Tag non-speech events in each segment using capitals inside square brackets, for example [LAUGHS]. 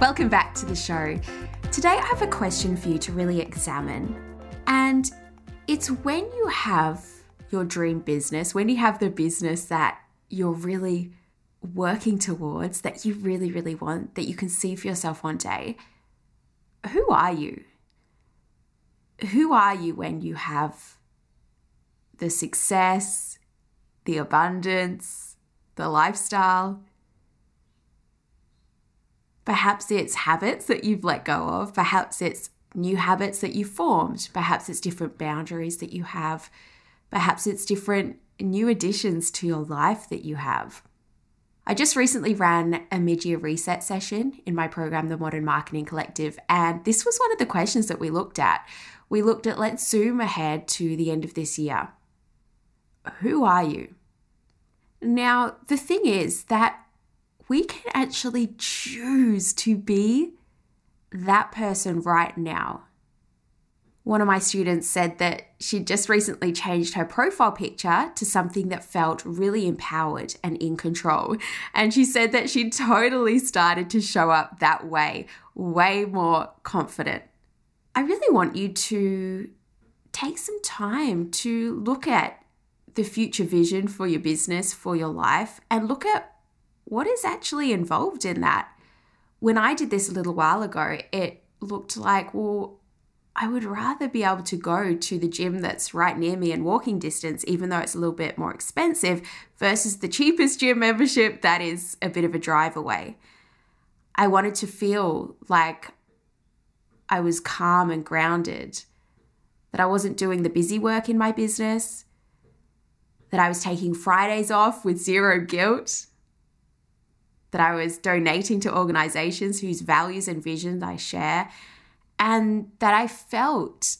Welcome back to the show. Today I have a question for you to really examine. And it's when you have your dream business, when you have the business that you're really working towards, that you really, really want, that you can see for yourself one day, who are you? Who are you when you have the success, the abundance, the lifestyle? Perhaps it's habits that you've let go of. Perhaps it's new habits that you formed. Perhaps it's different boundaries that you have. Perhaps it's different new additions to your life that you have. I just recently ran a mid year reset session in my program, The Modern Marketing Collective, and this was one of the questions that we looked at. We looked at let's zoom ahead to the end of this year. Who are you? Now, the thing is that we can actually choose to be that person right now. One of my students said that she'd just recently changed her profile picture to something that felt really empowered and in control. And she said that she totally started to show up that way, way more confident. I really want you to take some time to look at the future vision for your business, for your life, and look at what is actually involved in that? When I did this a little while ago, it looked like, well, I would rather be able to go to the gym that's right near me and walking distance, even though it's a little bit more expensive, versus the [LAUGHS] cheapest gym membership that is a bit of a drive away. I wanted to feel like I was calm and grounded, that I wasn't doing the busy work in my business, that I was taking Fridays off with zero guilt, that I was donating to organizations whose values and visions I share, and that I felt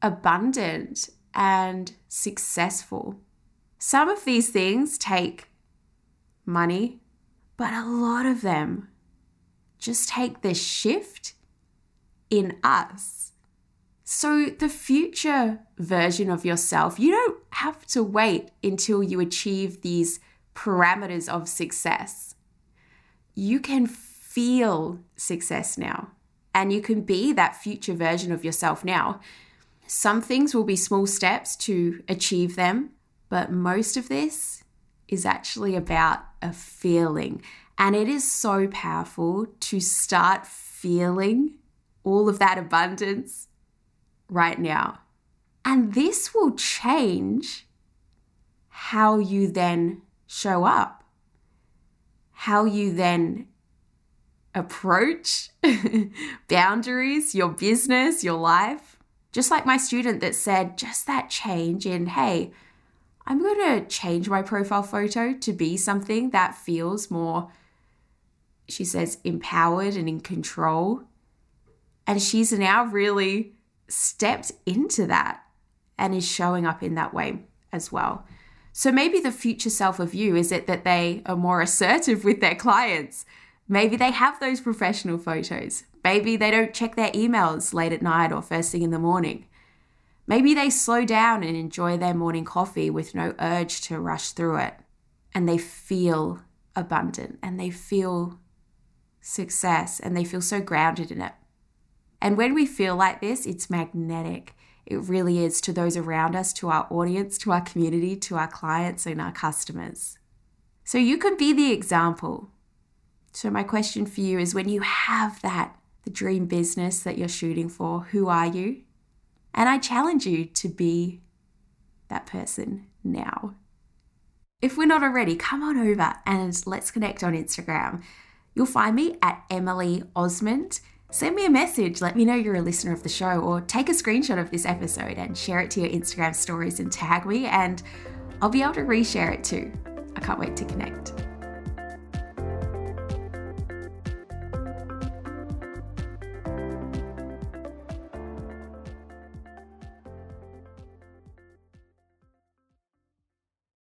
abundant and successful. Some of these things take money, but a lot of them just take the shift in us. So, the future version of yourself, you don't have to wait until you achieve these parameters of success you can feel success now and you can be that future version of yourself now. Some things will be small steps to achieve them, but most of this is actually about a feeling. And it is so powerful to start feeling all of that abundance right now. And this will change how you then show up how you then approach [LAUGHS] boundaries, your business, your life. Just like my student that said, just that change in, hey, I'm going to change my profile photo to be something that feels more, she says, empowered and in control. And she's now really stepped into that and is showing up in that way as well. So maybe the future self of you is it that they are more assertive with their clients. Maybe they have those professional photos. Maybe they don't check their emails late at night or first thing in the morning. Maybe they slow down and enjoy their morning coffee with no urge to rush through it. And they feel abundant and they feel success and they feel so grounded in it. And when we feel like this, it's magnetic. It really is to those around us, to our audience, to our community, to our clients, and our customers. So you can be the example. So, my question for you is when you have that, the dream business that you're shooting for, who are you? And I challenge you to be that person now. If we're not already, come on over and let's connect on Instagram. You'll find me at Emily Osmond send me a message. Let me know you're a listener of the show, or take a screenshot of this episode and share it to your Instagram stories and tag me, and I'll be able to reshare it too. I can't wait to connect.